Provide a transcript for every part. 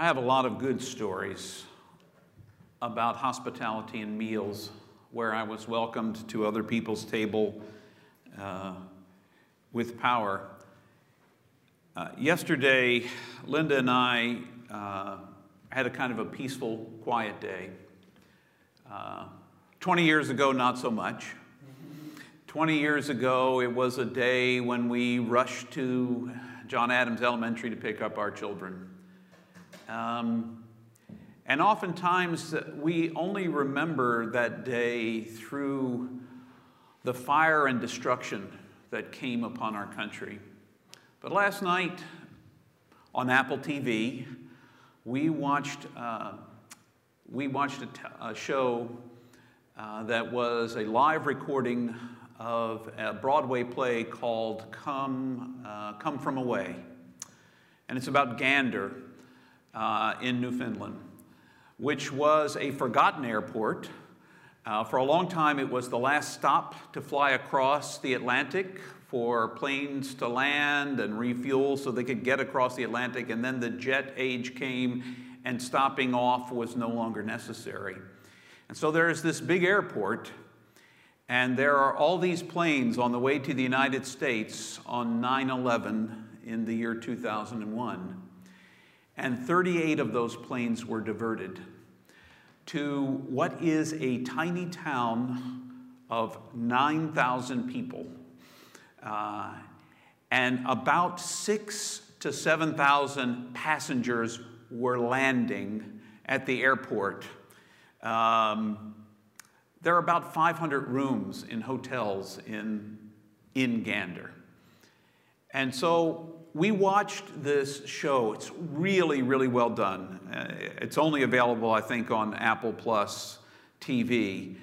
I have a lot of good stories about hospitality and meals where I was welcomed to other people's table uh, with power. Uh, yesterday, Linda and I uh, had a kind of a peaceful, quiet day. Uh, 20 years ago, not so much. 20 years ago, it was a day when we rushed to John Adams Elementary to pick up our children. Um, and oftentimes, we only remember that day through the fire and destruction that came upon our country. But last night on Apple TV, we watched, uh, we watched a show uh, that was a live recording of a Broadway play called Come, uh, Come From Away. And it's about Gander uh, in Newfoundland, which was a forgotten airport. Uh, for a long time, it was the last stop to fly across the Atlantic for planes to land and refuel so they could get across the Atlantic. And then the jet age came, and stopping off was no longer necessary. And so there's this big airport and there are all these planes on the way to the United States on 9 11 in the year 2001. And 38 of those planes were diverted to what is a tiny town of 9,000 people. Uh, and about six to 7,000 passengers were landing at the airport. Um, there are about 500 rooms in hotels in, in Gander. And so we watched this show. It's really, really well done. Uh, it's only available, I think, on Apple Plus TV.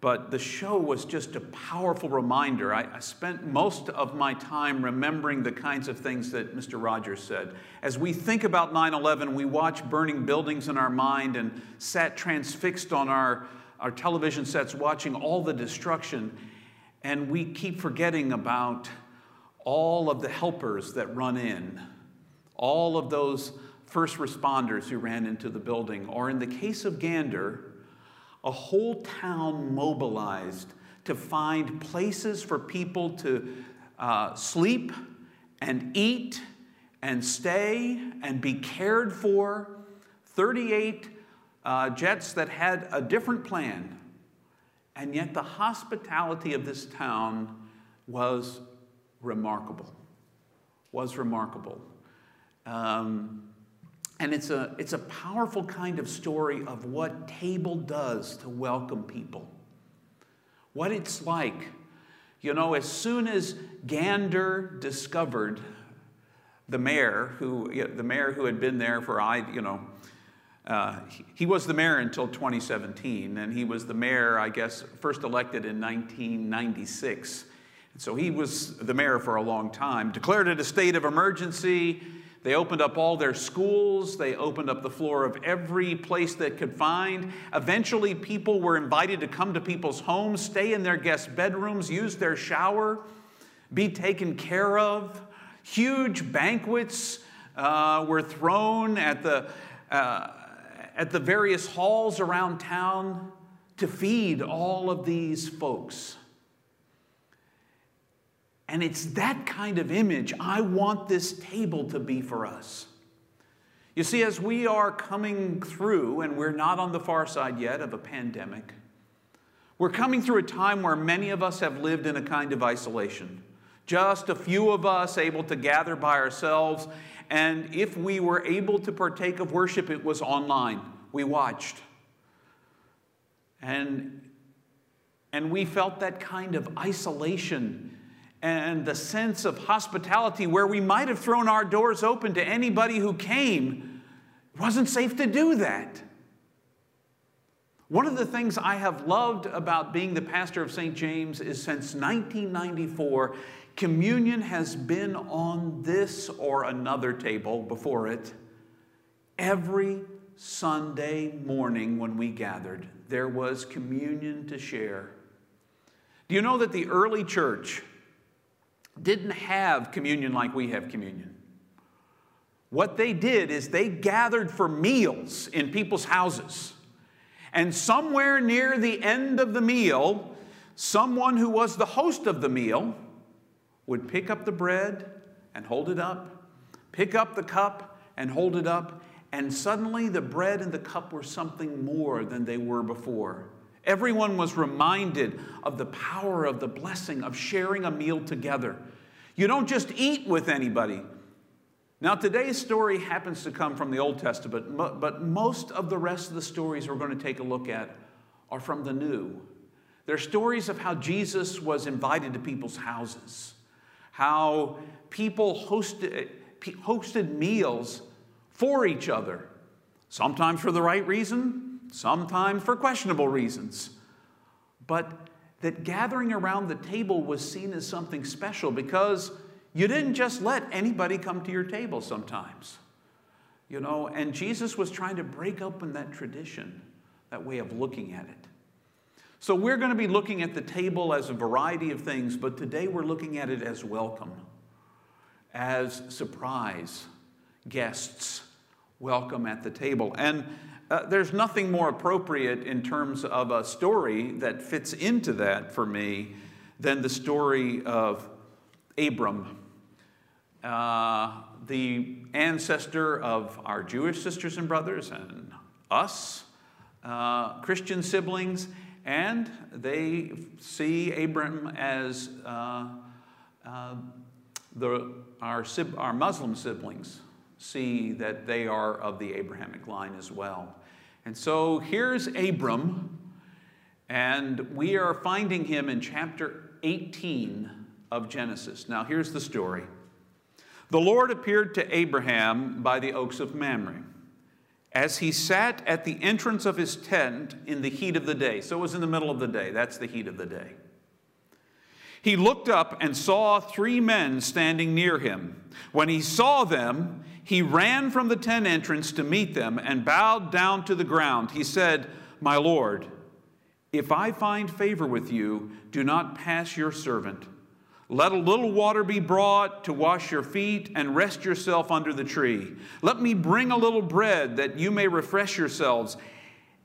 But the show was just a powerful reminder. I, I, spent most of my time remembering the kinds of things that Mr. Rogers said. As we think about 9 11, we watch burning buildings in our mind and sat transfixed on our our television sets watching all the destruction, and we keep forgetting about all of the helpers that run in, all of those first responders who ran into the building, or in the case of Gander, a whole town mobilized to find places for people to uh, sleep and eat and stay and be cared for. 38 uh, jets that had a different plan. And yet the hospitality of this town was remarkable. Was remarkable. Um, and it's a, it's a powerful kind of story of what table does to welcome people. What it's like. You know, as soon as Gander discovered the mayor, who, the mayor who had been there for, I, you know, uh, he was the mayor until 2017, and he was the mayor, I guess, first elected in 1996. So he was the mayor for a long time. Declared it a state of emergency. They opened up all their schools. They opened up the floor of every place that could find. Eventually, people were invited to come to people's homes, stay in their guest bedrooms, use their shower, be taken care of. Huge banquets uh, were thrown at the uh, at the various halls around town to feed all of these folks. And it's that kind of image I want this table to be for us. You see, as we are coming through, and we're not on the far side yet of a pandemic, we're coming through a time where many of us have lived in a kind of isolation. Just a few of us able to gather by ourselves and if we were able to partake of worship, it was online. We watched. And, and we felt that kind of isolation and the sense of hospitality where we might have thrown our doors open to anybody who came. It wasn't safe to do that. One of the things I have loved about being the pastor of St. James is since 1994, Communion has been on this or another table before it every Sunday morning when we gathered. There was communion to share. Do you know that the early church didn't have communion like we have communion? what they did is they gathered for meals in people's houses. And somewhere near the end of the meal, someone who was the host of the meal would pick up the bread and hold it up, pick up the cup and hold it up, and suddenly the bread and the cup were something more than they were before. Everyone was reminded of the power of the blessing of sharing a meal together. You don't just eat with anybody, now, today's story happens to come from the Old Testament, but most of the rest of the stories we're going to take a look at are from the New. They're stories of how Jesus was invited to people's houses, how people hosted, eh, hosted meals for each other, sometimes for the right reason, sometimes for questionable reasons. But that gathering around the table was seen as something special because you didn't just let anybody come to your table sometimes. You know, and Jesus was trying to break open that tradition, that way of looking at it. So we're going to be looking at the table as a variety of things, but today we're looking at it as welcome, as surprise guests welcome at the table. And uh, there's nothing more appropriate in terms of a story that fits into that for me than the story of Abram uh, the ancestor of our Jewish sisters and brothers and us, uh, Christian siblings, and they see Abram as uh, uh, the, our, our Muslim siblings see that they are of the Abrahamic line as well. And so here's Abram, and we are finding him in chapter 18 of Genesis. Now, here's the story. The Lord appeared to Abraham by the oaks of Mamre as he sat at the entrance of his tent in the heat of the day. So it was in the middle of the day. That's the heat of the day. He looked up and saw three men standing near him. When he saw them, he ran from the tent entrance to meet them and bowed down to the ground. He said, My Lord, if I find favor with you, do not pass your servant. Let a little water be brought to wash your feet and rest yourself under the tree. Let me bring a little bread that you may refresh yourselves.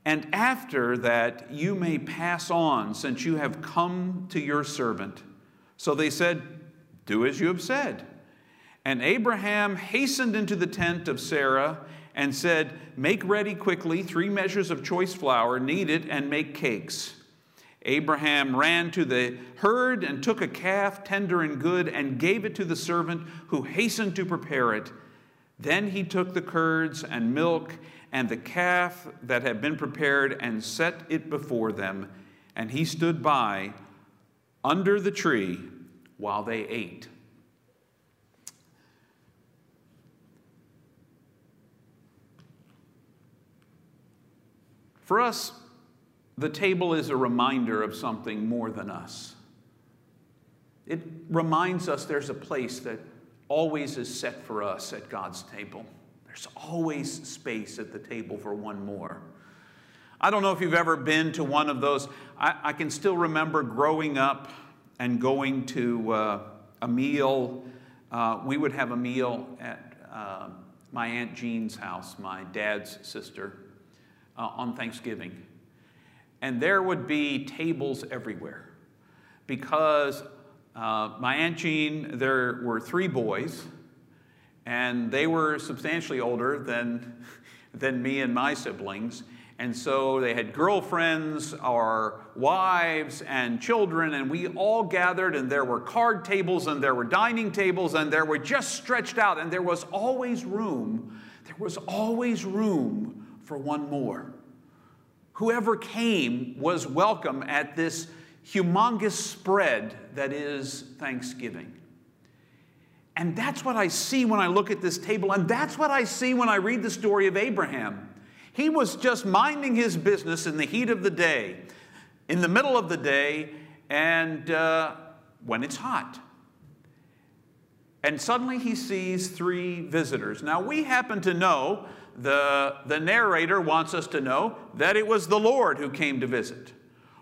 And after that, you may pass on, since you have come to your servant. So they said, Do as you have said. And Abraham hastened into the tent of Sarah and said, Make ready quickly three measures of choice flour, knead it, and make cakes. Abraham ran to the herd and took a calf, tender and good, and gave it to the servant who hastened to prepare it. Then he took the curds and milk and the calf that had been prepared and set it before them. And he stood by under the tree while they ate. For us, the table is a reminder of something more than us. It reminds us there's a place that always is set for us at God's table. There's always space at the table for one more. I don't know if you've ever been to one of those. I, I can still remember growing up and going to uh, a meal. Uh, we would have a meal at uh, my Aunt Jean's house, my dad's sister, uh, on Thanksgiving and there would be tables everywhere because uh, my Aunt Jean, there were three boys, and they were substantially older than, than me and my siblings. And so they had girlfriends or wives and children, and we all gathered, and there were card tables, and there were dining tables, and there were just stretched out, and there was always room. There was always room for one more. Whoever came was welcome at this humongous spread that is Thanksgiving. And that's what I see when I look at this table, and that's what I see when I read the story of Abraham. He was just minding his business in the heat of the day, in the middle of the day, and uh, when it's hot. And suddenly he sees three visitors. Now, we happen to know the, the narrator wants us to know that it was the Lord who came to visit.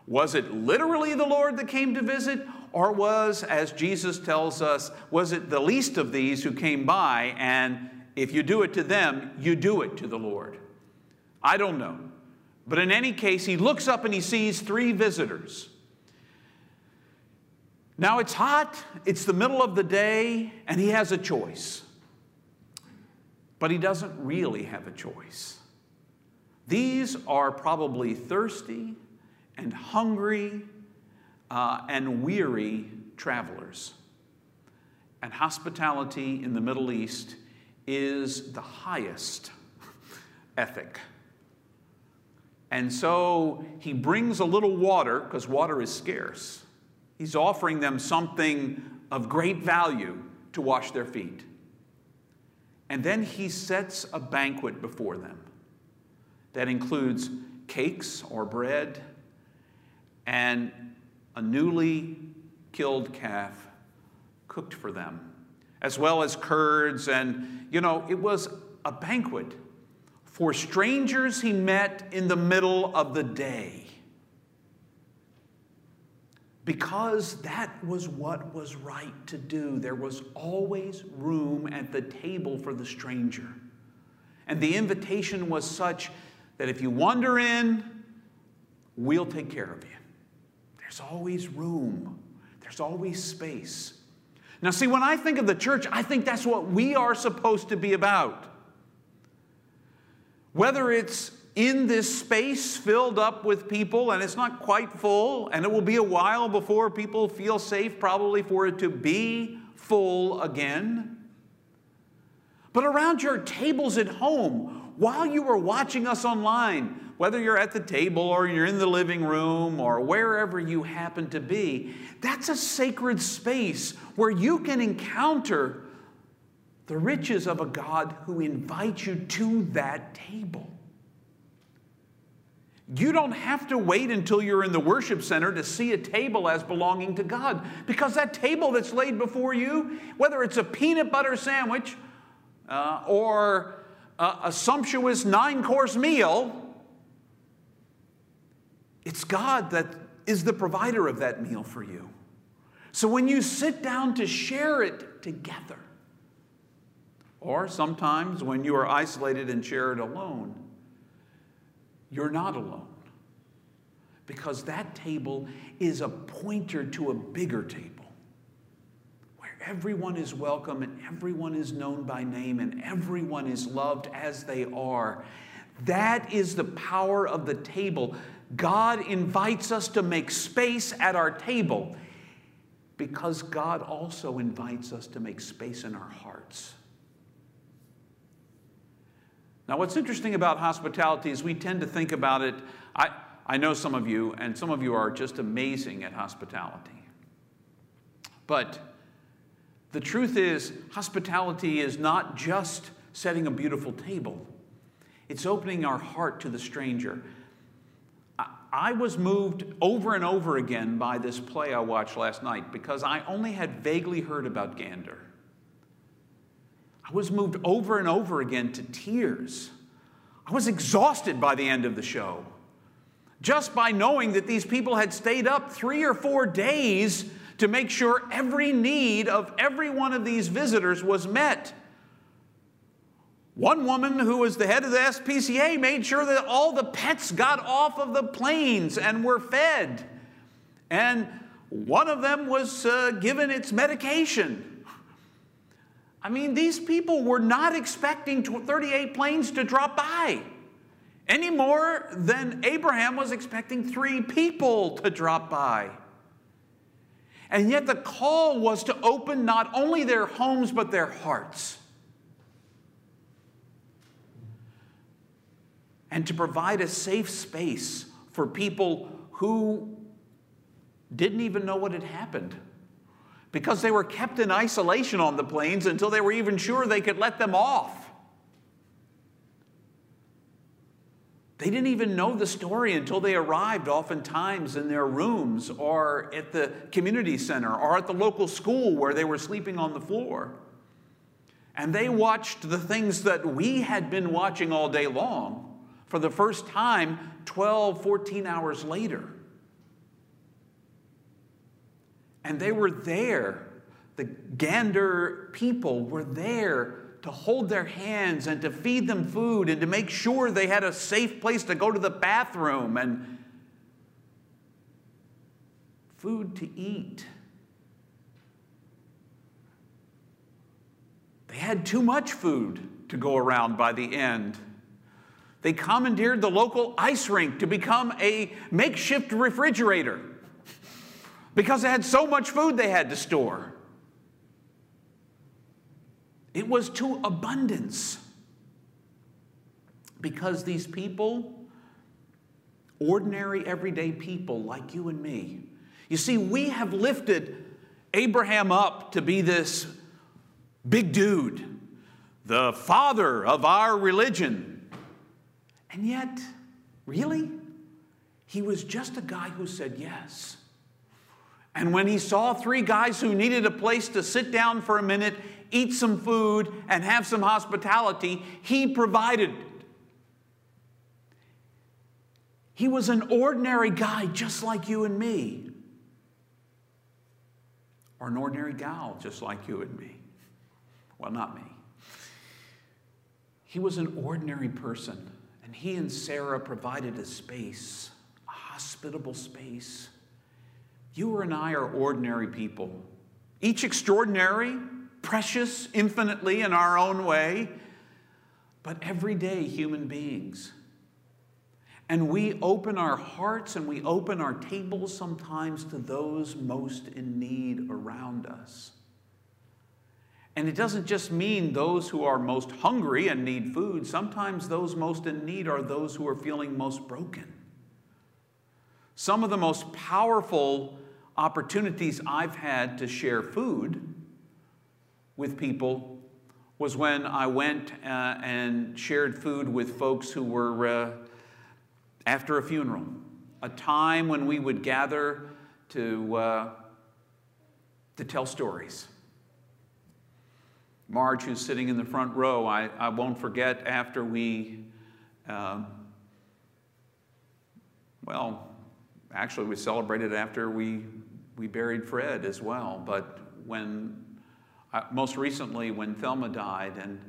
Was it literally the Lord that came to visit, Or was, as Jesus tells us, was it the least of these who came by, and if you do it to them, you do it to the Lord? I don't know. But in any case, he looks up and he sees three visitors. Now it's hot, it's the middle of the day, and he has a choice. But he doesn't really have a choice. These are probably thirsty and hungry uh, and weary travelers. And hospitality in the Middle East is the highest ethic. And so he brings a little water, because water is scarce. He's offering them something of great value to wash their feet. And then he sets a banquet before them that includes cakes or bread and a newly killed calf cooked for them, as well as curds. And, you know, it was a banquet for strangers he met in the middle of the day. Because that was what was right to do. There was always room at the table for the stranger. And the invitation was such that if you wander in, we'll take care of you. There's always room, there's always space. Now, see, when I think of the church, I think that's what we are supposed to be about. Whether it's in this space filled up with people and it's not quite full, and it will be a while before people feel safe, probably for it to be full again. But around your tables at home, while you are watching us online, whether you're at the table or you're in the living room or wherever you happen to be, that's a sacred space where you can encounter the riches of a God who invites you to that table. You don't have to wait until you're in the worship center to see a table as belonging to God because that table that's laid before you, whether it's a peanut butter sandwich uh, or a, a sumptuous nine course meal, it's God that is the provider of that meal for you. So when you sit down to share it together, or sometimes when you are isolated and shared alone, you're not alone. Because that table is a pointer to a bigger table where everyone is welcome and everyone is known by name and everyone is loved as they are. That is the power of the table. God invites us to make space at our table because God also invites us to make space in our hearts. Now, what's interesting about hospitality is we tend to think about it. I, I know some of you, and some of you are just amazing at hospitality. But the truth is, hospitality is not just setting a beautiful table, it's opening our heart to the stranger. I was moved over and over again by this play I watched last night because I only had vaguely heard about Gander. I was moved over and over again to tears. I was exhausted by the end of the show. Just by knowing that these people had stayed up three or four days to make sure every need of every one of these visitors was met. One woman who was the head of the SPCA made sure that all the pets got off of the planes and were fed. And one of them was uh, given its medication. I mean, these people were not expecting 38 planes to drop by any more than Abraham was expecting three people to drop by. And yet, the call was to open not only their homes, but their hearts. And to provide a safe space for people who didn't even know what had happened because they were kept in isolation on the planes until they were even sure they could let them off. They didn't even know the story until they arrived, oftentimes in their rooms or at the community center or at the local school where they were sleeping on the floor. And they watched the things that we had been watching all day long for the first time 12, 14 hours later. And they were there. The Gander people were there to hold their hands and to feed them food and to make sure they had a safe place to go to the bathroom and food to eat. They had too much food to go around by the end. They commandeered the local ice rink to become a makeshift refrigerator because they had so much food they had to store. It was to abundance because these people, ordinary, everyday people like you and me, you see, we have lifted Abraham up to be this big dude, the father of our religion. And yet, really, he was just a guy who said yes. And when he saw three guys who needed a place to sit down for a minute, eat some food, and have some hospitality, he provided. He was an ordinary guy just like you and me, or an ordinary gal just like you and me. Well, not me. He was an ordinary person, and he and Sarah provided a space, a hospitable space. You and I are ordinary people, each extraordinary, precious infinitely in our own way, but everyday human beings. And we open our hearts and we open our tables sometimes to those most in need around us. And it doesn't just mean those who are most hungry and need food. Sometimes those most in need are those who are feeling most broken. Some of the most powerful opportunities I've had to share food with people was when I went uh, and shared food with folks who were uh, after a funeral, a time when we would gather to, uh, to tell stories. Marge, who's sitting in the front row, I, I won't forget after we, um, well, actually, we celebrated after we, we buried Fred as well. But when, uh, most recently, when Thelma died, and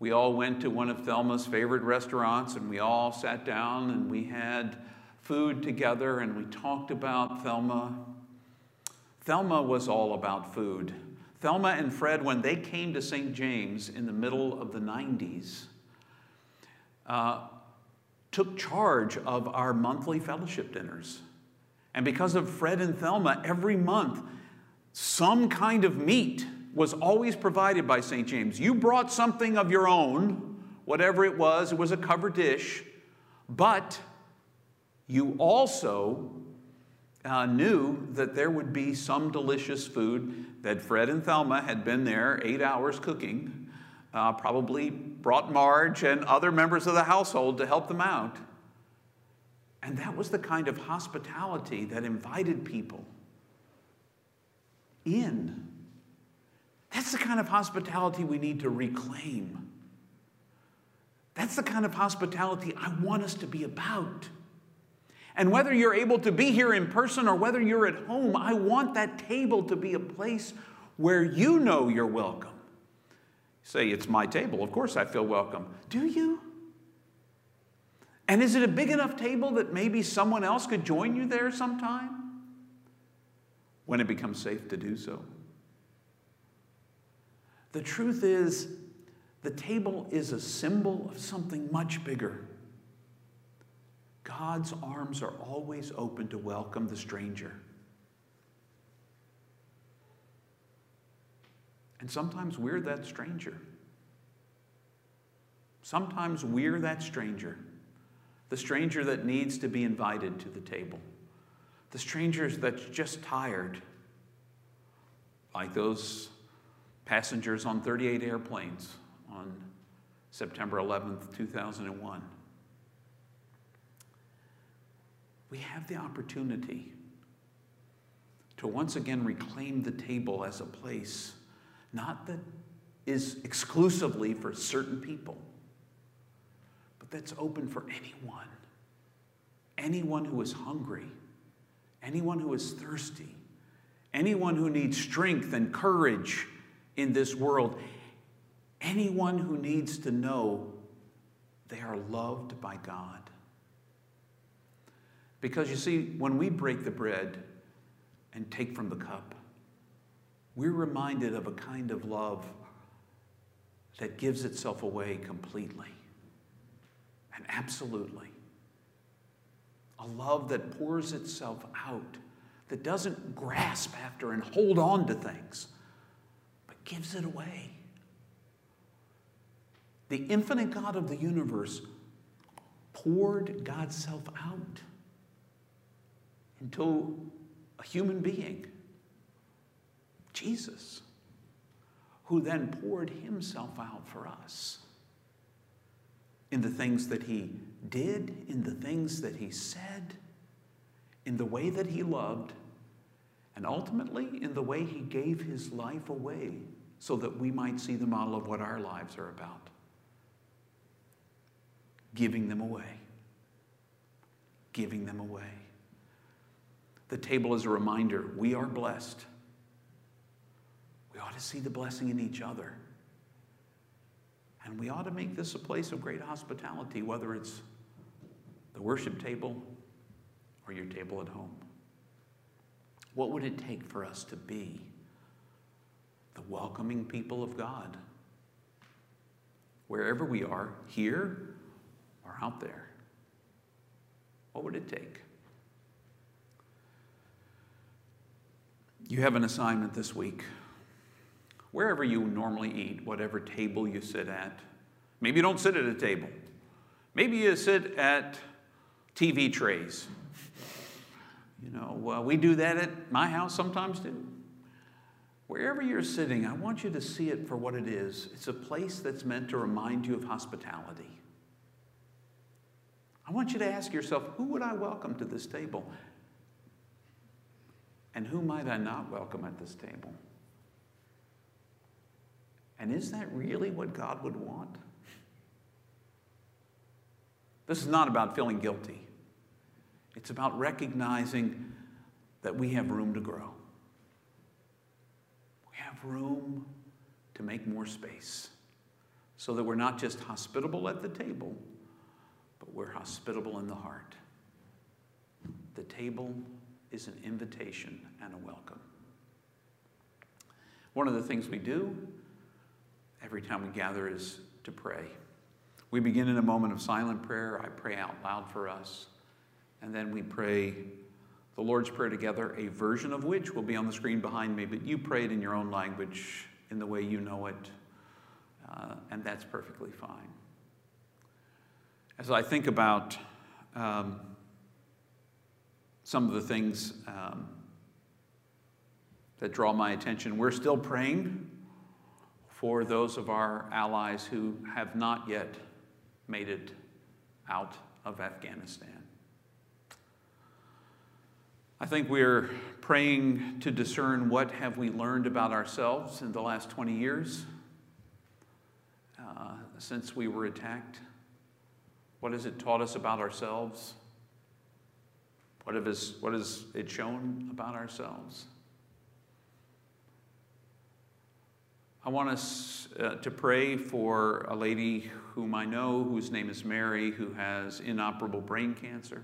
we all went to one of Thelma's favorite restaurants, and we all sat down and we had food together and we talked about Thelma. Thelma was all about food. Thelma and Fred, when they came to St. James in the middle of the 90s, uh, took charge of our monthly fellowship dinners. And because of Fred and Thelma, every month, some kind of meat was always provided by St. James. You brought something of your own, whatever it was, it was a covered dish, but you also uh, knew that there would be some delicious food that Fred and Thelma had been there eight hours cooking, uh, probably brought Marge and other members of the household to help them out. And that was the kind of hospitality that invited people in. That's the kind of hospitality we need to reclaim. That's the kind of hospitality I want us to be about. And whether you're able to be here in person or whether you're at home, I want that table to be a place where you know you're welcome. say, It's my table. Of course I feel welcome. Do you? And is it a big enough table that maybe someone else could join you there sometime? When it becomes safe to do so. The truth is, the table is a symbol of something much bigger. God's arms are always open to welcome the stranger. And sometimes we're that stranger. Sometimes we're that stranger, the stranger that needs to be invited to the table, the stranger that's just tired, like those passengers on 38 airplanes on September 11th, 2001 we have the opportunity to once again reclaim the table as a place not that is exclusively for certain people, but that's open for anyone. Anyone who is hungry, anyone who is thirsty, anyone who needs strength and courage in this world, anyone who needs to know they are loved by God. Because you see, when we break the bread and take from the cup, we're reminded of a kind of love that gives itself away completely and absolutely. A love that pours itself out, that doesn't grasp after and hold on to things, but gives it away. The infinite God of the universe poured God's self out into a human being, Jesus, who then poured himself out for us in the things that he did, in the things that he said, in the way that he loved, and ultimately in the way he gave his life away so that we might see the model of what our lives are about. Giving them away. Giving them away. The table is a reminder we are blessed. We ought to see the blessing in each other. And we ought to make this a place of great hospitality, whether it's the worship table or your table at home. What would it take for us to be the welcoming people of God? Wherever we are, here or out there. What would it take? You have an assignment this week. Wherever you normally eat, whatever table you sit at, maybe you don't sit at a table. Maybe you sit at TV trays. You know, well, we do that at my house sometimes too. Wherever you're sitting, I want you to see it for what it is. It's a place that's meant to remind you of hospitality. I want you to ask yourself who would I welcome to this table? And who might I not welcome at this table? And is that really what God would want? This is not about feeling guilty. It's about recognizing that we have room to grow. We have room to make more space so that we're not just hospitable at the table, but we're hospitable in the heart. The table is an invitation and a welcome. One of the things we do every time we gather is to pray. We begin in a moment of silent prayer. I pray out loud for us. And then we pray the Lord's Prayer together, a version of which will be on the screen behind me, but you pray it in your own language, in the way you know it, uh, and that's perfectly fine. As I think about um, some of the things um, that draw my attention. We're still praying for those of our allies who have not yet made it out of Afghanistan. I think we're praying to discern what have we learned about ourselves in the last 20 years uh, since we were attacked. What has it taught us about ourselves? What, has, what has it shown about ourselves? I want us uh, to pray for a lady whom I know, whose name is Mary, who has inoperable brain cancer.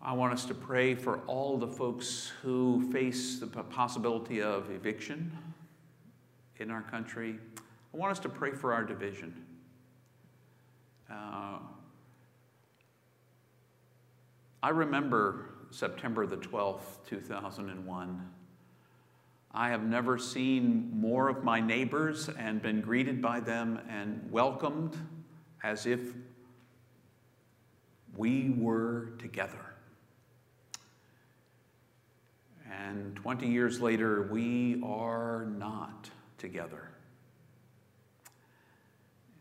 I want us to pray for all the folks who face the possibility of eviction in our country. I want us to pray for our division. Uh, I remember September the 12th, 2001. I have never seen more of my neighbors and been greeted by them and welcomed as if we were together. And 20 years later, we are not together.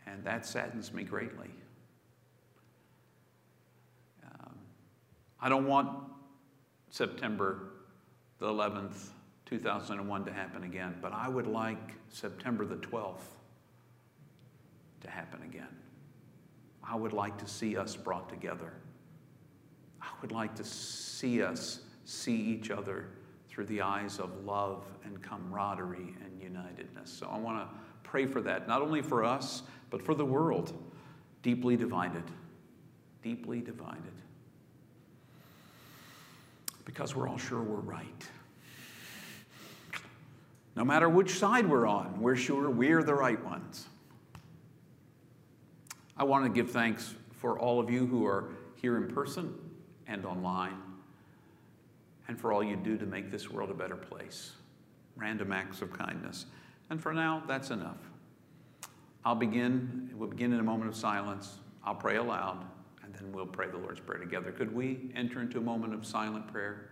And that saddens me greatly. Um, I don't want September the 11th, 2001 to happen again, but I would like September the 12th to happen again. I would like to see us brought together. I would like to see us see each other through the eyes of love and camaraderie and unitedness. So I want to pray for that, not only for us, but for the world, deeply divided. Deeply divided. Because we're all sure we're right. No matter which side we're on, we're sure we're the right ones. I want to give thanks for all of you who are here in person and online, and for all you do to make this world a better place. Random acts of kindness. And for now, that's enough. I'll begin, we'll begin in a moment of silence. I'll pray aloud, and then we'll pray the Lord's Prayer together. Could we enter into a moment of silent prayer?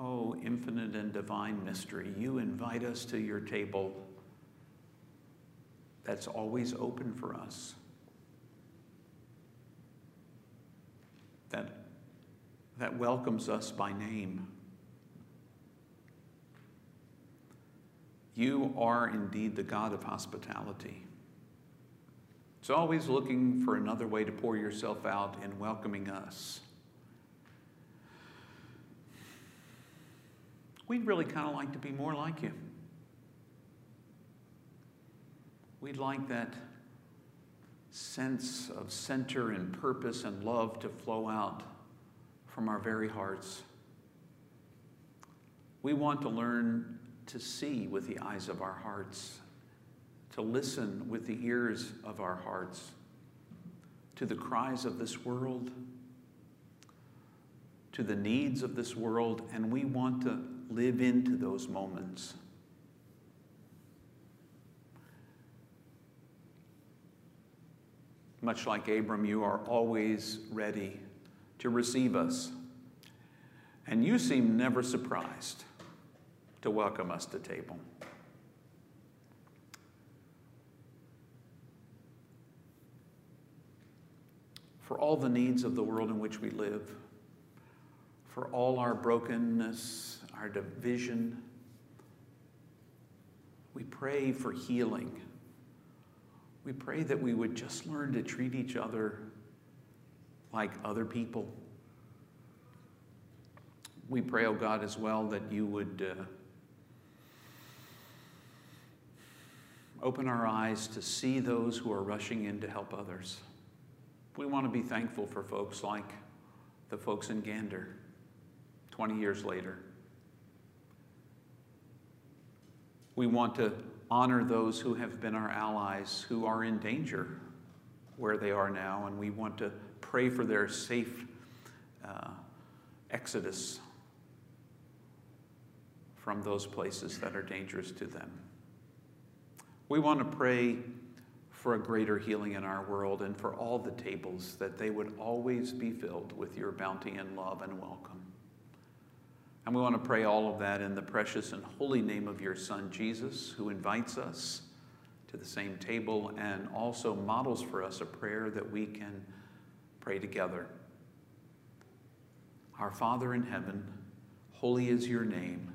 Oh, infinite and divine mystery, you invite us to your table that's always open for us. That, that welcomes us by name. You are indeed the God of hospitality. It's always looking for another way to pour yourself out in welcoming us. We'd really kind of like to be more like you. We'd like that sense of center and purpose and love to flow out from our very hearts. We want to learn to see with the eyes of our hearts, to listen with the ears of our hearts to the cries of this world, to the needs of this world, and we want to live into those moments. Much like Abram, you are always ready to receive us. And you seem never surprised to welcome us to table. For all the needs of the world in which we live, for all our brokenness our division. We pray for healing. We pray that we would just learn to treat each other like other people. We pray, oh God, as well, that you would uh, open our eyes to see those who are rushing in to help others. We want to be thankful for folks like the folks in Gander 20 years later. We want to honor those who have been our allies who are in danger where they are now, and we want to pray for their safe uh, exodus from those places that are dangerous to them. We want to pray for a greater healing in our world and for all the tables that they would always be filled with your bounty and love and welcome. And we want to pray all of that in the precious and holy name of your Son, Jesus, who invites us to the same table and also models for us a prayer that we can pray together. Our Father in heaven, holy is your name.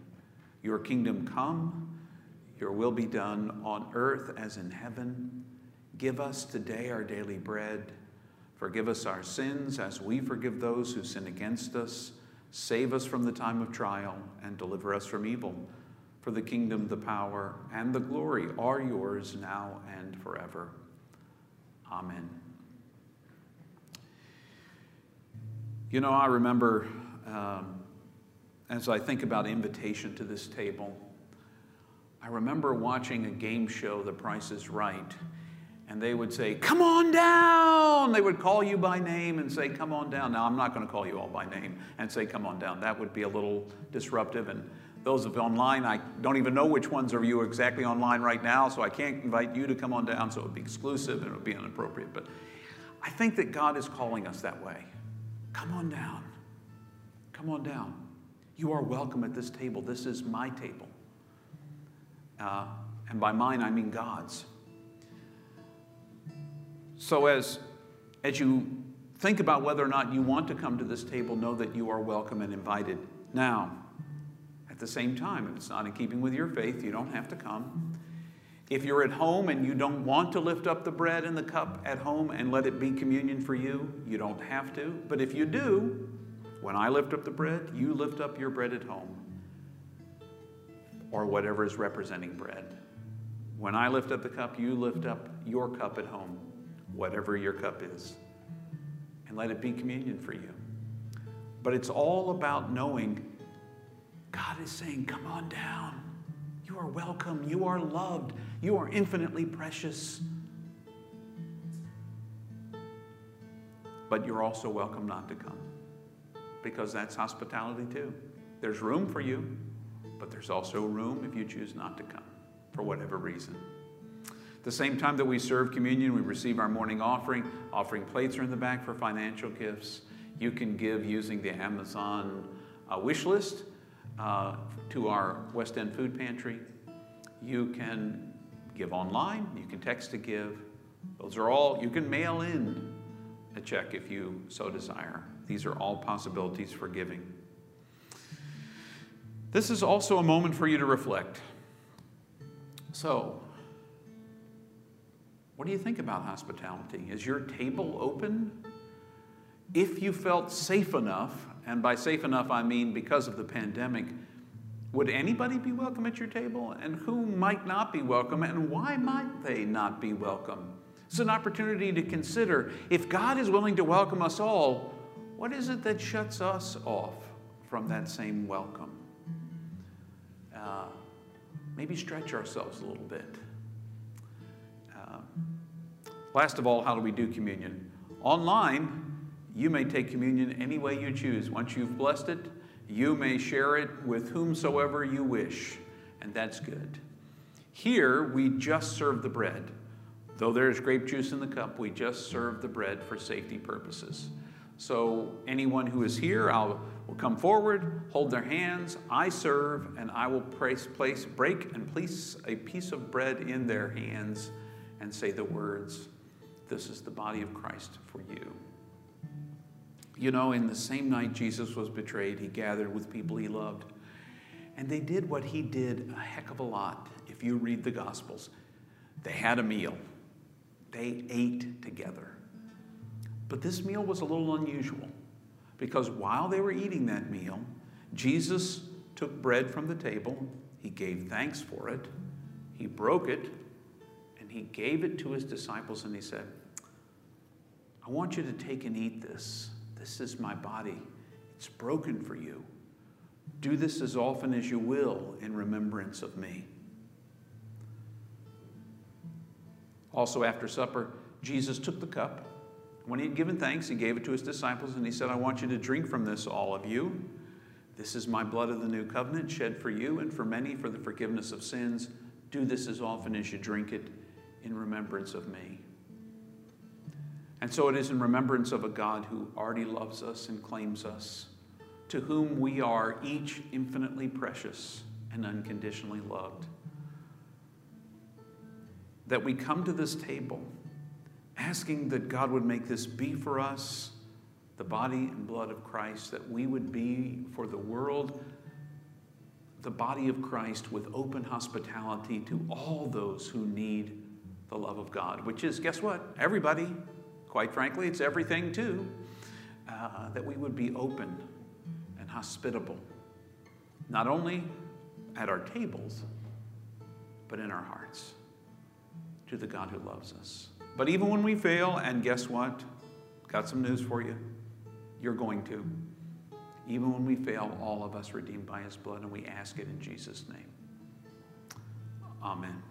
Your kingdom come, your will be done on earth as in heaven. Give us today our daily bread. Forgive us our sins as we forgive those who sin against us Save us from the time of trial and deliver us from evil. For the kingdom, the power, and the glory are yours now and forever. Amen. You know, I remember um, as I think about invitation to this table, I remember watching a game show, The Price is Right and they would say, Come on down. They would call you by name and say, Come on down. Now, I'm not going to call you all by name and say, Come on down. That would be a little disruptive. And those of online, I don't even know which ones are you exactly online right now, so I can't invite you to come on down, so it would be exclusive and it would be inappropriate. But I think that God is calling us that way. Come on down. Come on down. You are welcome at this table. This is my table. Uh, and by mine, I mean God's. So as, as you think about whether or not you want to come to this table, know that you are welcome and invited. Now, at the same time, if it's not in keeping with your faith, you don't have to come. If you're at home and you don't want to lift up the bread and the cup at home and let it be communion for you, you don't have to. But if you do, when I lift up the bread, you lift up your bread at home or whatever is representing bread. When I lift up the cup, you lift up your cup at home, whatever your cup is, and let it be communion for you. But it's all about knowing God is saying, Come on down. You are welcome. You are loved. You are infinitely precious. But you're also welcome not to come because that's hospitality too. There's room for you, but there's also room if you choose not to come for whatever reason. The same time that we serve communion, we receive our morning offering. Offering plates are in the back for financial gifts. You can give using the Amazon uh, wish list uh, to our West End food pantry. You can give online. You can text to give. Those are all, you can mail in a check if you so desire. These are all possibilities for giving. This is also a moment for you to reflect. So, what do you think about hospitality? Is your table open? If you felt safe enough, and by safe enough I mean because of the pandemic, would anybody be welcome at your table? And who might not be welcome? And why might they not be welcome? It's an opportunity to consider if God is willing to welcome us all, what is it that shuts us off from that same welcome? Uh, maybe stretch ourselves a little bit. Last of all, how do we do communion? Online, you may take communion any way you choose. Once you've blessed it, you may share it with whomsoever you wish, and that's good. Here, we just serve the bread. Though there is grape juice in the cup, we just serve the bread for safety purposes. So anyone who is here, I'll will come forward, hold their hands. I serve, and I will place, place, break and place a piece of bread in their hands and say the words, This is the body of Christ for you. You know, in the same night Jesus was betrayed, he gathered with people he loved. And they did what he did a heck of a lot if you read the Gospels. They had a meal, they ate together. But this meal was a little unusual because while they were eating that meal, Jesus took bread from the table, he gave thanks for it, he broke it, and he gave it to his disciples, and he said, I want you to take and eat this. This is my body. It's broken for you. Do this as often as you will in remembrance of me. Also, after supper, Jesus took the cup. When he had given thanks, he gave it to his disciples and he said, I want you to drink from this, all of you. This is my blood of the new covenant, shed for you and for many for the forgiveness of sins. Do this as often as you drink it in remembrance of me. And so it is in remembrance of a God who already loves us and claims us, to whom we are each infinitely precious and unconditionally loved, that we come to this table asking that God would make this be for us the body and blood of Christ, that we would be for the world the body of Christ with open hospitality to all those who need the love of God, which is, guess what? Everybody. Quite frankly, it's everything too. Uh, that we would be open and hospitable, not only at our tables, but in our hearts to the God who loves us. But even when we fail, and guess what? Got some news for you. You're going to. Even when we fail, all of us redeemed by his blood, and we ask it in Jesus' name. Amen.